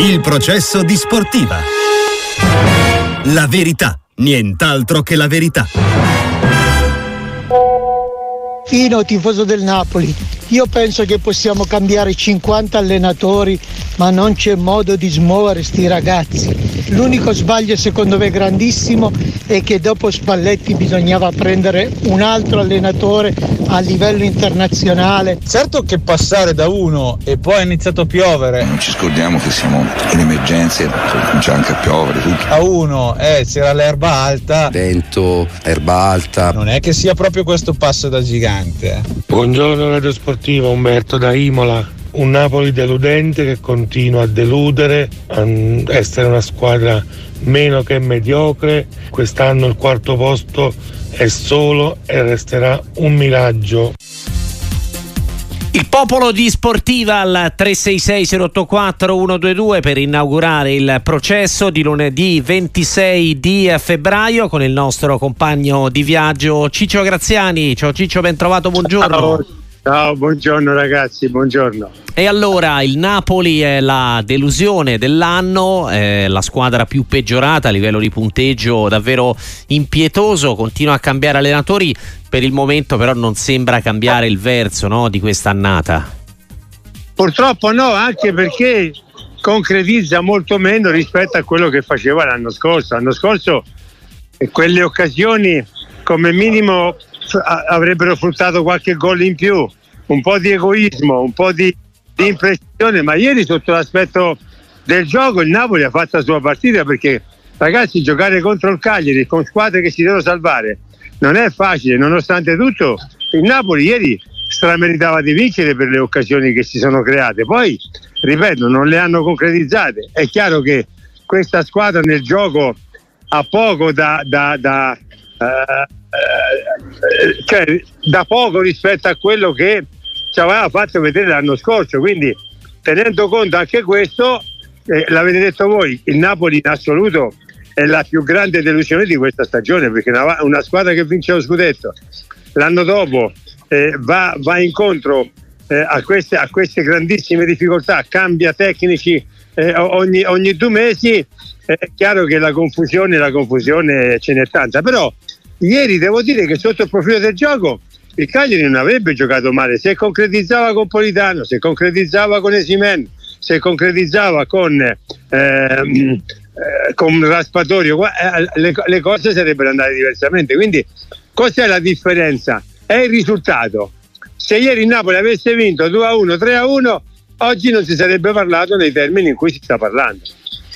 Il processo di sportiva. La verità, nient'altro che la verità. Fino tifoso del Napoli, io penso che possiamo cambiare 50 allenatori, ma non c'è modo di smuovere sti ragazzi. L'unico sbaglio secondo me grandissimo è che dopo Spalletti bisognava prendere un altro allenatore a livello internazionale. Certo che passare da uno e poi è iniziato a piovere. Non ci scordiamo che siamo in emergenze, comincia anche a piovere tutto. A uno, eh, c'era l'erba alta. Vento, erba alta. Non è che sia proprio questo passo da gigante. Eh. Buongiorno Radio Sportiva, Umberto da Imola un Napoli deludente che continua a deludere, a essere una squadra meno che mediocre. Quest'anno il quarto posto è solo e resterà un miraggio. Il popolo di Sportiva al 366-084-122 per inaugurare il processo di lunedì 26 di febbraio con il nostro compagno di viaggio Ciccio Graziani. Ciao Ciccio, ben trovato, buongiorno. Ciao. Ciao, buongiorno ragazzi, buongiorno. E allora il Napoli è la delusione dell'anno, la squadra più peggiorata a livello di punteggio davvero impietoso, continua a cambiare allenatori, per il momento però non sembra cambiare il verso no, di quest'annata. Purtroppo no, anche perché concretizza molto meno rispetto a quello che faceva l'anno scorso. L'anno scorso quelle occasioni come minimo avrebbero fruttato qualche gol in più un po' di egoismo, un po' di, di impressione, ma ieri sotto l'aspetto del gioco il Napoli ha fatto la sua partita perché ragazzi giocare contro il Cagliari con squadre che si devono salvare non è facile, nonostante tutto il Napoli ieri strameritava di vincere per le occasioni che si sono create, poi ripeto non le hanno concretizzate, è chiaro che questa squadra nel gioco ha poco da, da, da, uh, uh, cioè, da poco rispetto a quello che ci aveva fatto vedere l'anno scorso. Quindi, tenendo conto anche questo, eh, l'avete detto voi, il Napoli in assoluto è la più grande delusione di questa stagione perché una, una squadra che vince lo scudetto l'anno dopo eh, va, va, incontro eh, a, queste, a, queste, grandissime difficoltà, cambia tecnici eh, ogni, ogni, due mesi, è chiaro che la confusione, la confusione ce n'è tanta. Però ieri devo dire che sotto il profilo del gioco il Cagliari non avrebbe giocato male se concretizzava con Politano, se concretizzava con Esimen, se concretizzava con, eh, eh, con Raspatorio, eh, le, le, cose sarebbero andate diversamente. Quindi cos'è la differenza? È il risultato. Se ieri il Napoli avesse vinto 2 a 1, 3 a 1, oggi non si sarebbe parlato nei termini in cui si sta parlando.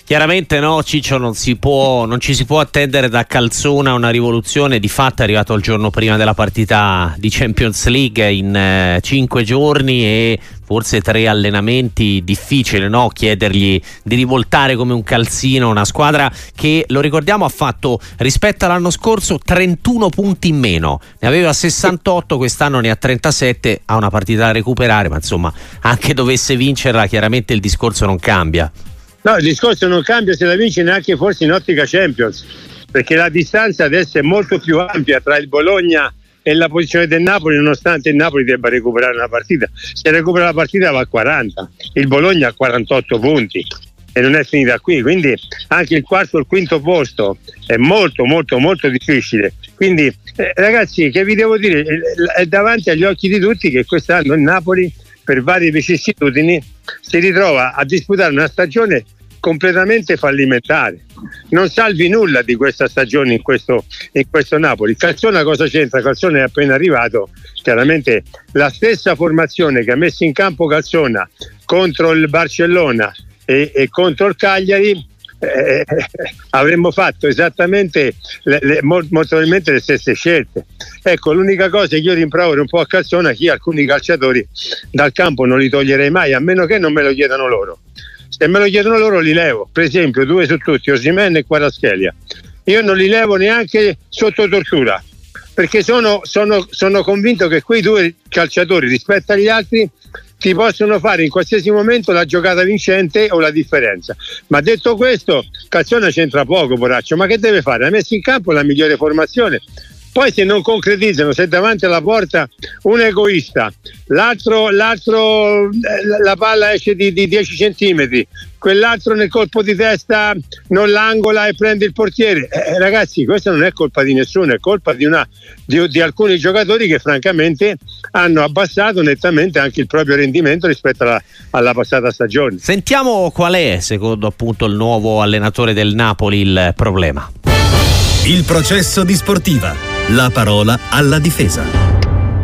Chiaramente no, Ciccio, non, può, non, ci si può attendere da Calzona una rivoluzione, di fatto è arrivato il giorno prima della partita di Champions League in eh, cinque giorni e forse tre allenamenti, difficile no? chiedergli di rivoltare come un calzino una squadra che, lo ricordiamo, ha fatto rispetto all'anno scorso 31 punti in meno, ne aveva 68, quest'anno ne ha 37, ha una partita da recuperare, ma insomma anche dovesse vincerla chiaramente il discorso non cambia. No, il discorso non cambia se la vince neanche forse in ottica Champions, perché la distanza adesso è molto più ampia tra il Bologna e la posizione del Napoli, nonostante il Napoli debba recuperare una partita. Se recupera la partita va a 40, il Bologna ha 48 punti e non è finita qui, quindi anche il quarto o il quinto posto è molto molto molto difficile. Quindi eh, ragazzi, che vi devo dire, è davanti agli occhi di tutti che quest'anno il Napoli per varie vicissitudini si ritrova a disputare una stagione completamente fallimentare. Non salvi nulla di questa stagione in questo, in questo Napoli. Calzona cosa c'entra? Calzona è appena arrivato. Chiaramente la stessa formazione che ha messo in campo Calzona contro il Barcellona e, e contro il Cagliari eh, avremmo fatto esattamente le, le, molto probabilmente le stesse scelte. Ecco, l'unica cosa che io rimprovero un po' a Calzona che alcuni calciatori dal campo non li toglierei mai, a meno che non me lo chiedano loro. Se me lo chiedono loro li levo, per esempio due su tutti, Osimen e Quaraschelia. Io non li levo neanche sotto tortura, perché sono, sono, sono convinto che quei due calciatori rispetto agli altri ti possono fare in qualsiasi momento la giocata vincente o la differenza. Ma detto questo, Calzona c'entra poco, poraccio, ma che deve fare? Ha messo in campo la migliore formazione. Poi se non concretizzano, se davanti alla porta un egoista, l'altro, l'altro eh, la palla esce di, di 10 centimetri, quell'altro nel colpo di testa non l'angola e prende il portiere. Eh, ragazzi, questa non è colpa di nessuno, è colpa di, una, di, di, alcuni giocatori che francamente hanno abbassato nettamente anche il proprio rendimento rispetto alla, alla passata stagione. Sentiamo qual è, secondo appunto il nuovo allenatore del Napoli, il problema. Il processo di sportiva. La parola alla difesa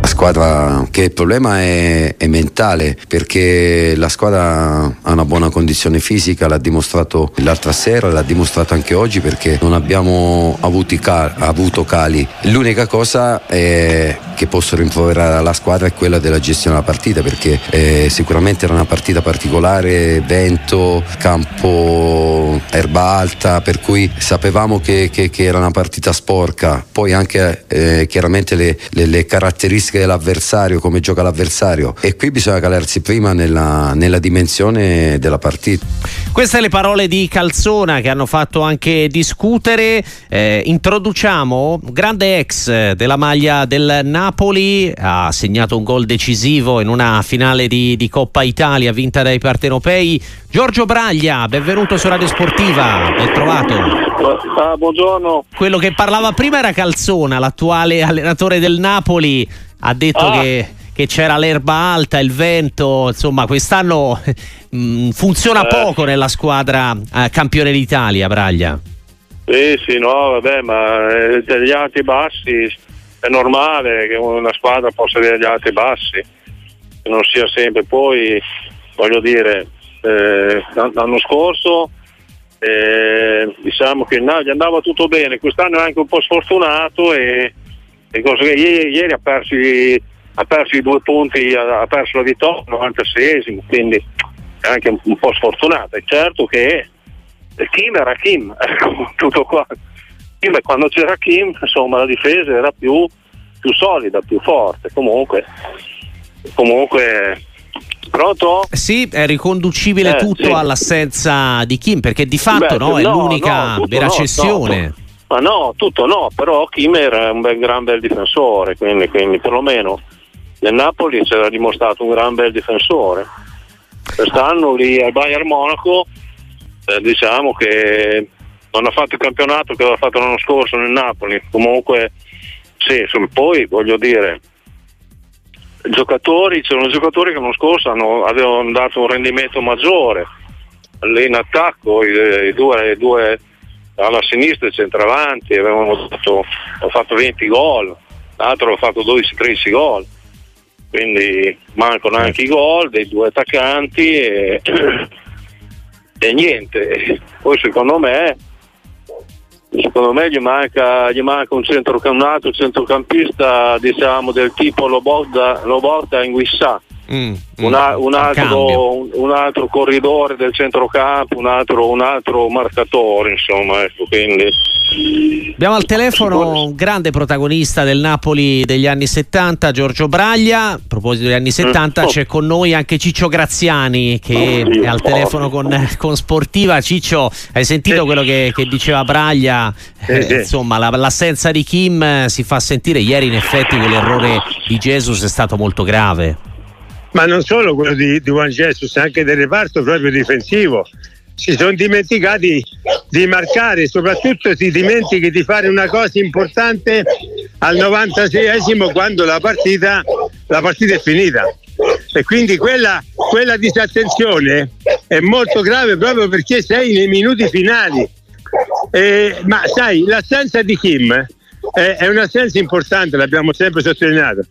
squadra che il problema è, è, mentale perché la squadra ha una buona condizione fisica, l'ha dimostrato l'altra sera, l'ha dimostrato anche oggi perché non abbiamo cal- avuto cali. L'unica cosa è che posso rimproverare alla squadra è quella della gestione della partita perché eh, sicuramente era una partita particolare, vento, campo, erba alta, per cui sapevamo che, che, che era una partita sporca, poi anche eh, chiaramente le, le, le caratteristiche l'avversario, come gioca l'avversario e qui bisogna calarsi prima nella, nella dimensione della partita. Queste le parole di Calzona che hanno fatto anche discutere. Eh, introduciamo grande ex della maglia del Napoli, ha segnato un gol decisivo in una finale di, di Coppa Italia vinta dai partenopei. Giorgio Braglia, benvenuto su Radio Sportiva, ben trovato. Ah, buongiorno. Quello che parlava prima era Calzona, l'attuale allenatore del Napoli ha detto ah. che, che, c'era l'erba alta, il vento, insomma quest'anno mh, mm, funziona eh. poco nella squadra eh, campione d'Italia, Braglia. Sì, sì, no, vabbè, ma eh, degli alti bassi è normale che una squadra possa avere degli alti bassi, che non sia sempre. Poi, voglio dire, eh, l'anno scorso eh, diciamo che no, gli andava tutto bene, quest'anno è anche un po' sfortunato e ieri, ieri ha, perso, ha, perso, i due punti, ha, perso la vittoria al 96esimo, quindi è anche un, po' sfortunato. È certo che Kim era Kim, ecco, tutto qua. Kim, quando c'era Kim, insomma, la difesa era più, più solida, più forte. Comunque, comunque Pronto? Sì, è riconducibile eh, tutto sì. all'assenza di Kim, perché di fatto Beh, no, è no, l'unica no, vera cessione. Ma no, tutto no, però Kimmer è un bel, gran bel difensore, quindi, quindi perlomeno nel Napoli si era dimostrato un gran bel difensore. Quest'anno lì al Bayern Monaco eh, diciamo che non ha fatto il campionato che aveva fatto l'anno scorso nel Napoli, comunque sì, poi voglio dire, giocatori, c'erano giocatori che l'anno scorso hanno, avevano dato un rendimento maggiore, lì in attacco i, i due, i due alla sinistra e centravanti, avevamo fatto, fatto 20 gol, l'altro ho fatto 12-13 gol, quindi mancano anche i gol dei due attaccanti e, e niente. Poi secondo me secondo me gli manca, gli manca un, centro, un altro centrocampista diciamo, del tipo Loboda, Loboda in Guissà Mm, una, un, altro, un, altro, corridore del centrocampo, un altro, un altro marcatore, insomma, ecco, quindi Abbiamo al telefono un grande protagonista del Napoli degli anni 70, Giorgio Braglia. A proposito degli anni 70, mm. c'è con noi anche Ciccio Graziani che è al telefono con, con Sportiva. Ciccio, hai sentito quello che, che diceva Braglia? Eh, insomma, la, l'assenza di Kim si fa sentire. Ieri, in effetti, quell'errore di Jesus è stato molto grave ma non solo quello di, di Juan Jesus, anche del reparto proprio difensivo. Si sono dimenticati di marcare, soprattutto si dimentichi di fare una cosa importante al 96esimo quando la partita, la partita è finita. E quindi quella, quella disattenzione è molto grave proprio perché sei nei minuti finali. Eh, ma sai, l'assenza di Kim è, è un'assenza importante, l'abbiamo sempre sottolineato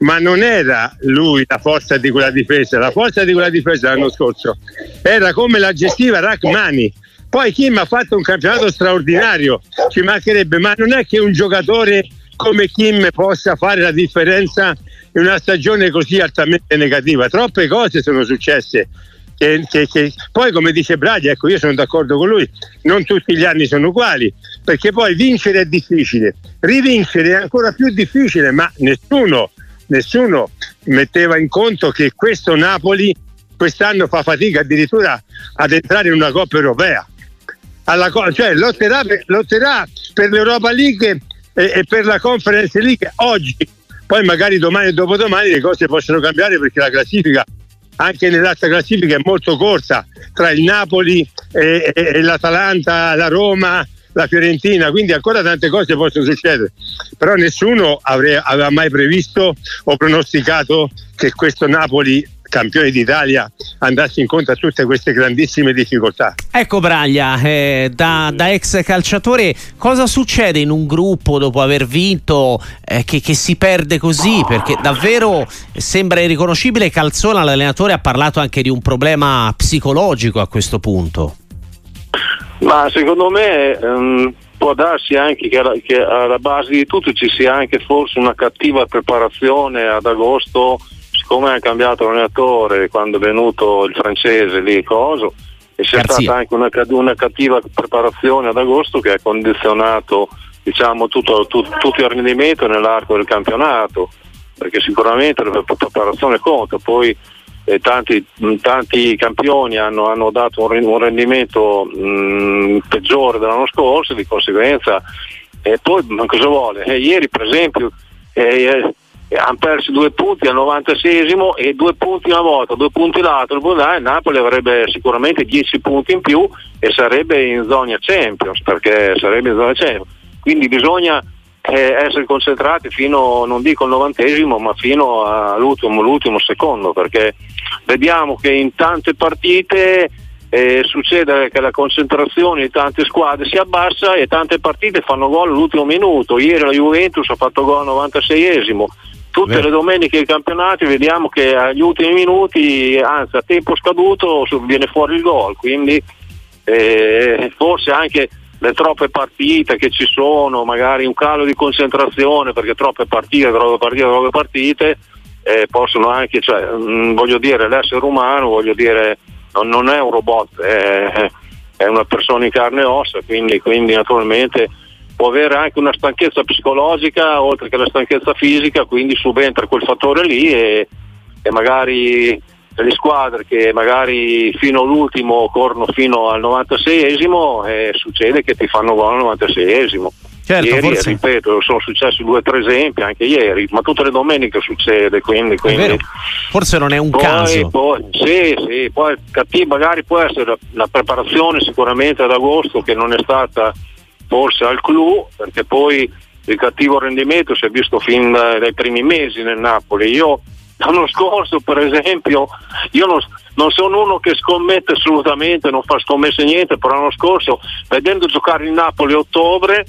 ma non era lui la forza di quella difesa, la forza di quella difesa l'anno scorso era come la gestiva Rachmani. Poi Kim ha fatto un campionato straordinario, ci mancherebbe, ma non è che un giocatore come Kim possa fare la differenza in una stagione così altamente negativa. Troppe cose sono successe. Che, che, che, poi come dice Braglia, ecco io sono d'accordo con lui, non tutti gli anni sono uguali, perché poi vincere è difficile, rivincere è ancora più difficile, ma nessuno nessuno metteva in conto che questo Napoli quest'anno fa fatica addirittura ad entrare in una Coppa Europea. Alla, cioè lotterà per, lotterà per l'Europa League e, e per la Conference League oggi, poi magari domani e dopodomani le cose possono cambiare perché la classifica anche nell'alta classifica è molto corta tra il Napoli e, e, e l'Atalanta, la Roma, la Fiorentina, quindi ancora tante cose possono succedere, però nessuno avre, aveva mai previsto o pronosticato che questo Napoli campione d'Italia andasse incontro a tutte queste grandissime difficoltà. Ecco Braglia, eh, da, da, ex calciatore, cosa succede in un gruppo dopo aver vinto eh, che, che, si perde così? Perché davvero sembra irriconoscibile. Calzona, l'allenatore, ha parlato anche di un problema psicologico a questo punto. Ma secondo me um, può darsi anche che alla, che alla, base di tutto ci sia anche forse una cattiva preparazione ad agosto, siccome ha cambiato l'allenatore quando è venuto il francese lì, coso, e c'è Garzia. stata anche una, una, cattiva preparazione ad agosto che ha condizionato diciamo, tutto, tutto, tutto il rendimento nell'arco del campionato, perché sicuramente la preparazione conta, poi eh, tanti, tanti, campioni hanno, hanno dato un, rendimento mh, peggiore dell'anno scorso, di conseguenza, e poi cosa vuole? Eh, ieri per esempio eh, eh hanno perso due punti al 96 e due punti una volta, due punti l'altro, il Napoli avrebbe sicuramente 10 punti in più e sarebbe in zona Champions, perché sarebbe in zona Champions. Quindi bisogna essere concentrati fino, non dico al novantesimo, ma fino all'ultimo l'ultimo secondo, perché vediamo che in tante partite eh, succede che la concentrazione di tante squadre si abbassa e tante partite fanno gol all'ultimo minuto. Ieri la Juventus ha fatto gol al 96esimo. Tutte Beh. le domeniche dei campionati vediamo che agli ultimi minuti, anzi a tempo scaduto, viene fuori il gol. Quindi eh, forse anche le troppe partite che ci sono, magari un calo di concentrazione perché troppe partite, troppe partite, troppe partite, eh, possono anche, cioè, mh, mm, voglio dire, l'essere umano, voglio dire, non, non è un robot, è, è, una persona in carne e ossa, quindi, quindi naturalmente può avere anche una stanchezza psicologica oltre che la stanchezza fisica, quindi subentra quel fattore lì e, e magari le squadre che magari fino all'ultimo corrono fino al 96esimo e succede che ti fanno gol al 96esimo. Certo, ieri, forse... ripeto, sono successi due o tre esempi anche ieri, ma tutte le domeniche succede, quindi, quindi... forse non è un poi, caso. Poi, sì, sì, poi cattivo, magari può essere la, la preparazione sicuramente ad agosto che non è stata forse al clou, perché poi il cattivo rendimento si è visto fin dai primi mesi nel Napoli. Io L'anno scorso, per esempio, io non, non, sono uno che scommette assolutamente, non fa scommesse niente, però l'anno scorso, vedendo giocare il Napoli a ottobre,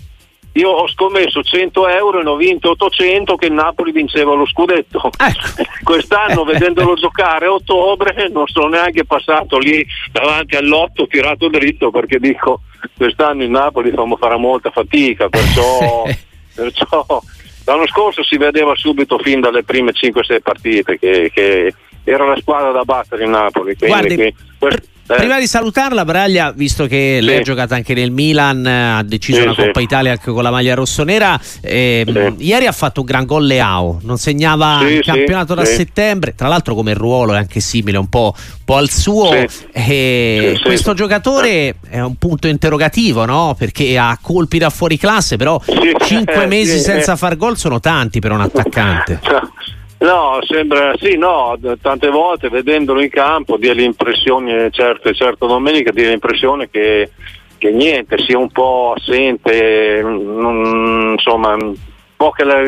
io ho scommesso 100 euro e ne ho vinto 800 che il Napoli vinceva lo scudetto. Eh. Quest'anno, vedendolo giocare a ottobre, non sono neanche passato lì davanti all'otto tirato dritto perché dico quest'anno il Napoli farà molta fatica, perciò, perciò L'anno scorso si vedeva subito fin dalle prime 5-6 partite che, che era la squadra da battere in Napoli. Quindi, Guardi, quindi, questo, eh. Prima di salutarla, Braglia, visto che sì. lei ha giocato anche nel Milan, ha deciso sì, una Coppa sì. Italia anche con la maglia rossonera. Eh, ieri ha fatto un gran gol Leao, non segnava il campionato da settembre. Tra l'altro, come ruolo è anche simile un po', un po al suo. Eh, questo giocatore è un punto interrogativo, no? Perché ha colpi da fuori classe, però 5 mesi senza far gol sono tanti per un attaccante. No, sembra, sì, no, tante volte vedendolo in campo dia l'impressione, certe, certo domenica, dia l'impressione che, che niente, sia un po' assente, non, insomma, un po' che, la,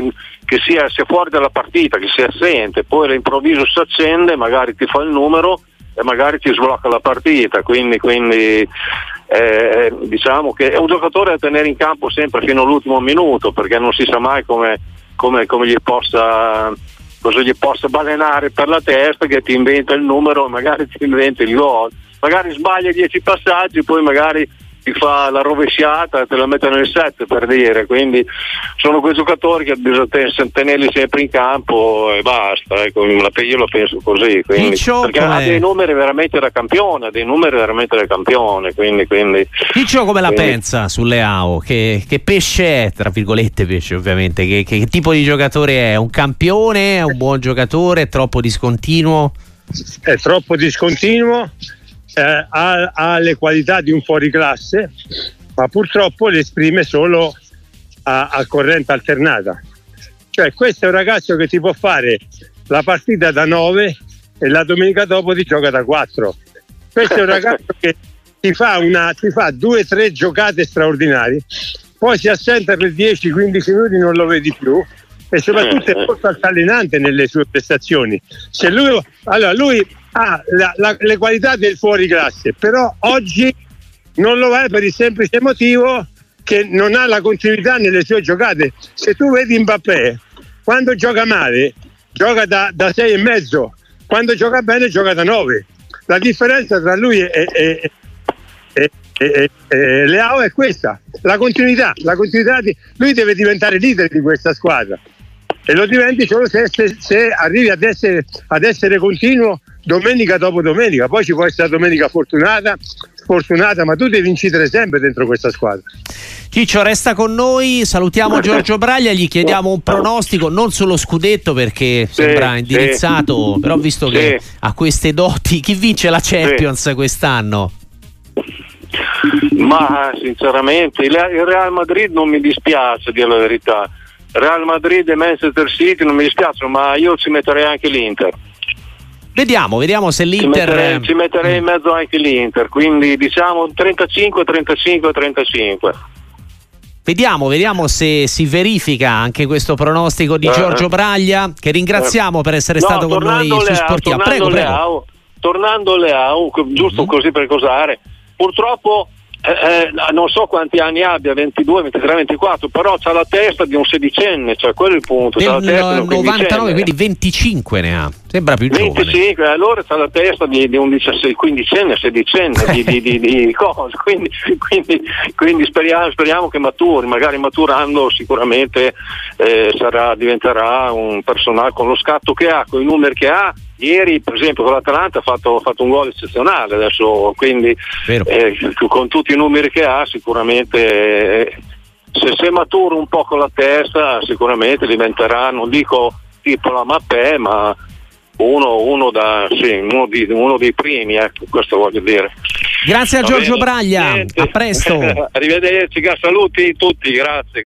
che sia, sia, fuori dalla partita, che sia assente, poi all'improvviso si accende, magari ti fa il numero e magari ti sblocca la partita, quindi, quindi eh, diciamo che è un giocatore da tenere in campo sempre fino all'ultimo minuto perché non si sa mai come, come, come gli possa cosa gli possa balenare per la testa che ti inventa il numero, magari ti inventa il gol, magari sbaglia 10 passaggi, poi magari ti fa la rovesciata e te la mette nel set per dire, quindi sono quei giocatori che bisogna tenerli sempre in campo e basta, ecco, io lo penso così, quindi, perché come... ha dei numeri veramente da campione, ha dei numeri veramente da campione, quindi... quindi. Piccio come quindi... la pensa sulle AO? Che, che, pesce è, tra virgolette pesce ovviamente, che, che tipo di giocatore è? Un campione, è un buon giocatore, è troppo discontinuo? È troppo discontinuo, eh, ha, ha, le qualità di un fuoriclasse, ma purtroppo le esprime solo a, a corrente alternata. Cioè questo è un ragazzo che ti può fare la partita da 9 e la domenica dopo ti gioca da 4. Questo è un ragazzo che ti fa, una, ti fa due o tre giocate straordinarie, poi si assenta per 10-15 minuti non lo vedi più e soprattutto è molto altalenante nelle sue prestazioni. Se lui, allora lui ha la, la, le qualità del fuori classe, però oggi non lo è per il semplice motivo che non ha la continuità nelle sue giocate. Se tu vedi Mbappé, quando gioca male, gioca da, da sei e mezzo, quando gioca bene gioca da 9. La differenza tra lui e, e, e, e, e Leao è questa, la continuità, la continuità di, lui deve diventare leader di questa squadra e lo diventi solo se, se, se arrivi ad essere, ad essere continuo domenica dopo domenica, poi ci può essere la domenica fortunata, sfortunata, ma tu devi incidere sempre dentro questa squadra. Ciccio resta con noi, salutiamo Giorgio Braglia, gli chiediamo un pronostico non sullo scudetto perché sì, sembra indirizzato, sì. però visto sì. che ha queste doti, chi vince la Champions quest'anno? Ma sinceramente il Real Madrid non mi dispiace, a dire la verità. Real Madrid e Manchester City non mi dispiacciono, ma io ci metterei anche l'Inter. Vediamo, vediamo se l'Inter. Ci metterei, ci metterei in mezzo anche l'Inter, quindi diciamo 35, 35, 35. Vediamo, vediamo se si verifica anche questo pronostico di eh, Giorgio Braglia, che ringraziamo eh. per essere no, stato con noi su Sportiva. Prego, prego. Leao, tornando alle AU, giusto mm-hmm. così per cosare, purtroppo eh, eh, non so quanti anni abbia, 22, 23, 24, però ha la testa di un sedicenne, cioè quello è il punto. Del no, 99, quindi 25 ne ha, sembra più 25, giovane. allora ha la testa di, di un 16, quindicenne, sedicenne, di, di, di, di cose, quindi, quindi, quindi speriamo, speriamo, che maturi, magari maturando sicuramente eh, sarà, diventerà un personaggio con lo scatto che ha, con i numeri che ha Ieri, per esempio, con l'Atalanta ha fatto, fatto un gol eccezionale, adesso, quindi eh, con tutti i numeri che ha, sicuramente eh, se, se matura un po' con la testa, sicuramente diventerà, non dico tipo la Mappè, ma uno, uno, da, sì, uno, di, uno, dei primi, ecco, questo voglio dire. Grazie a Va Giorgio bene. Braglia, Niente. a presto. Arrivederci, saluti tutti, grazie.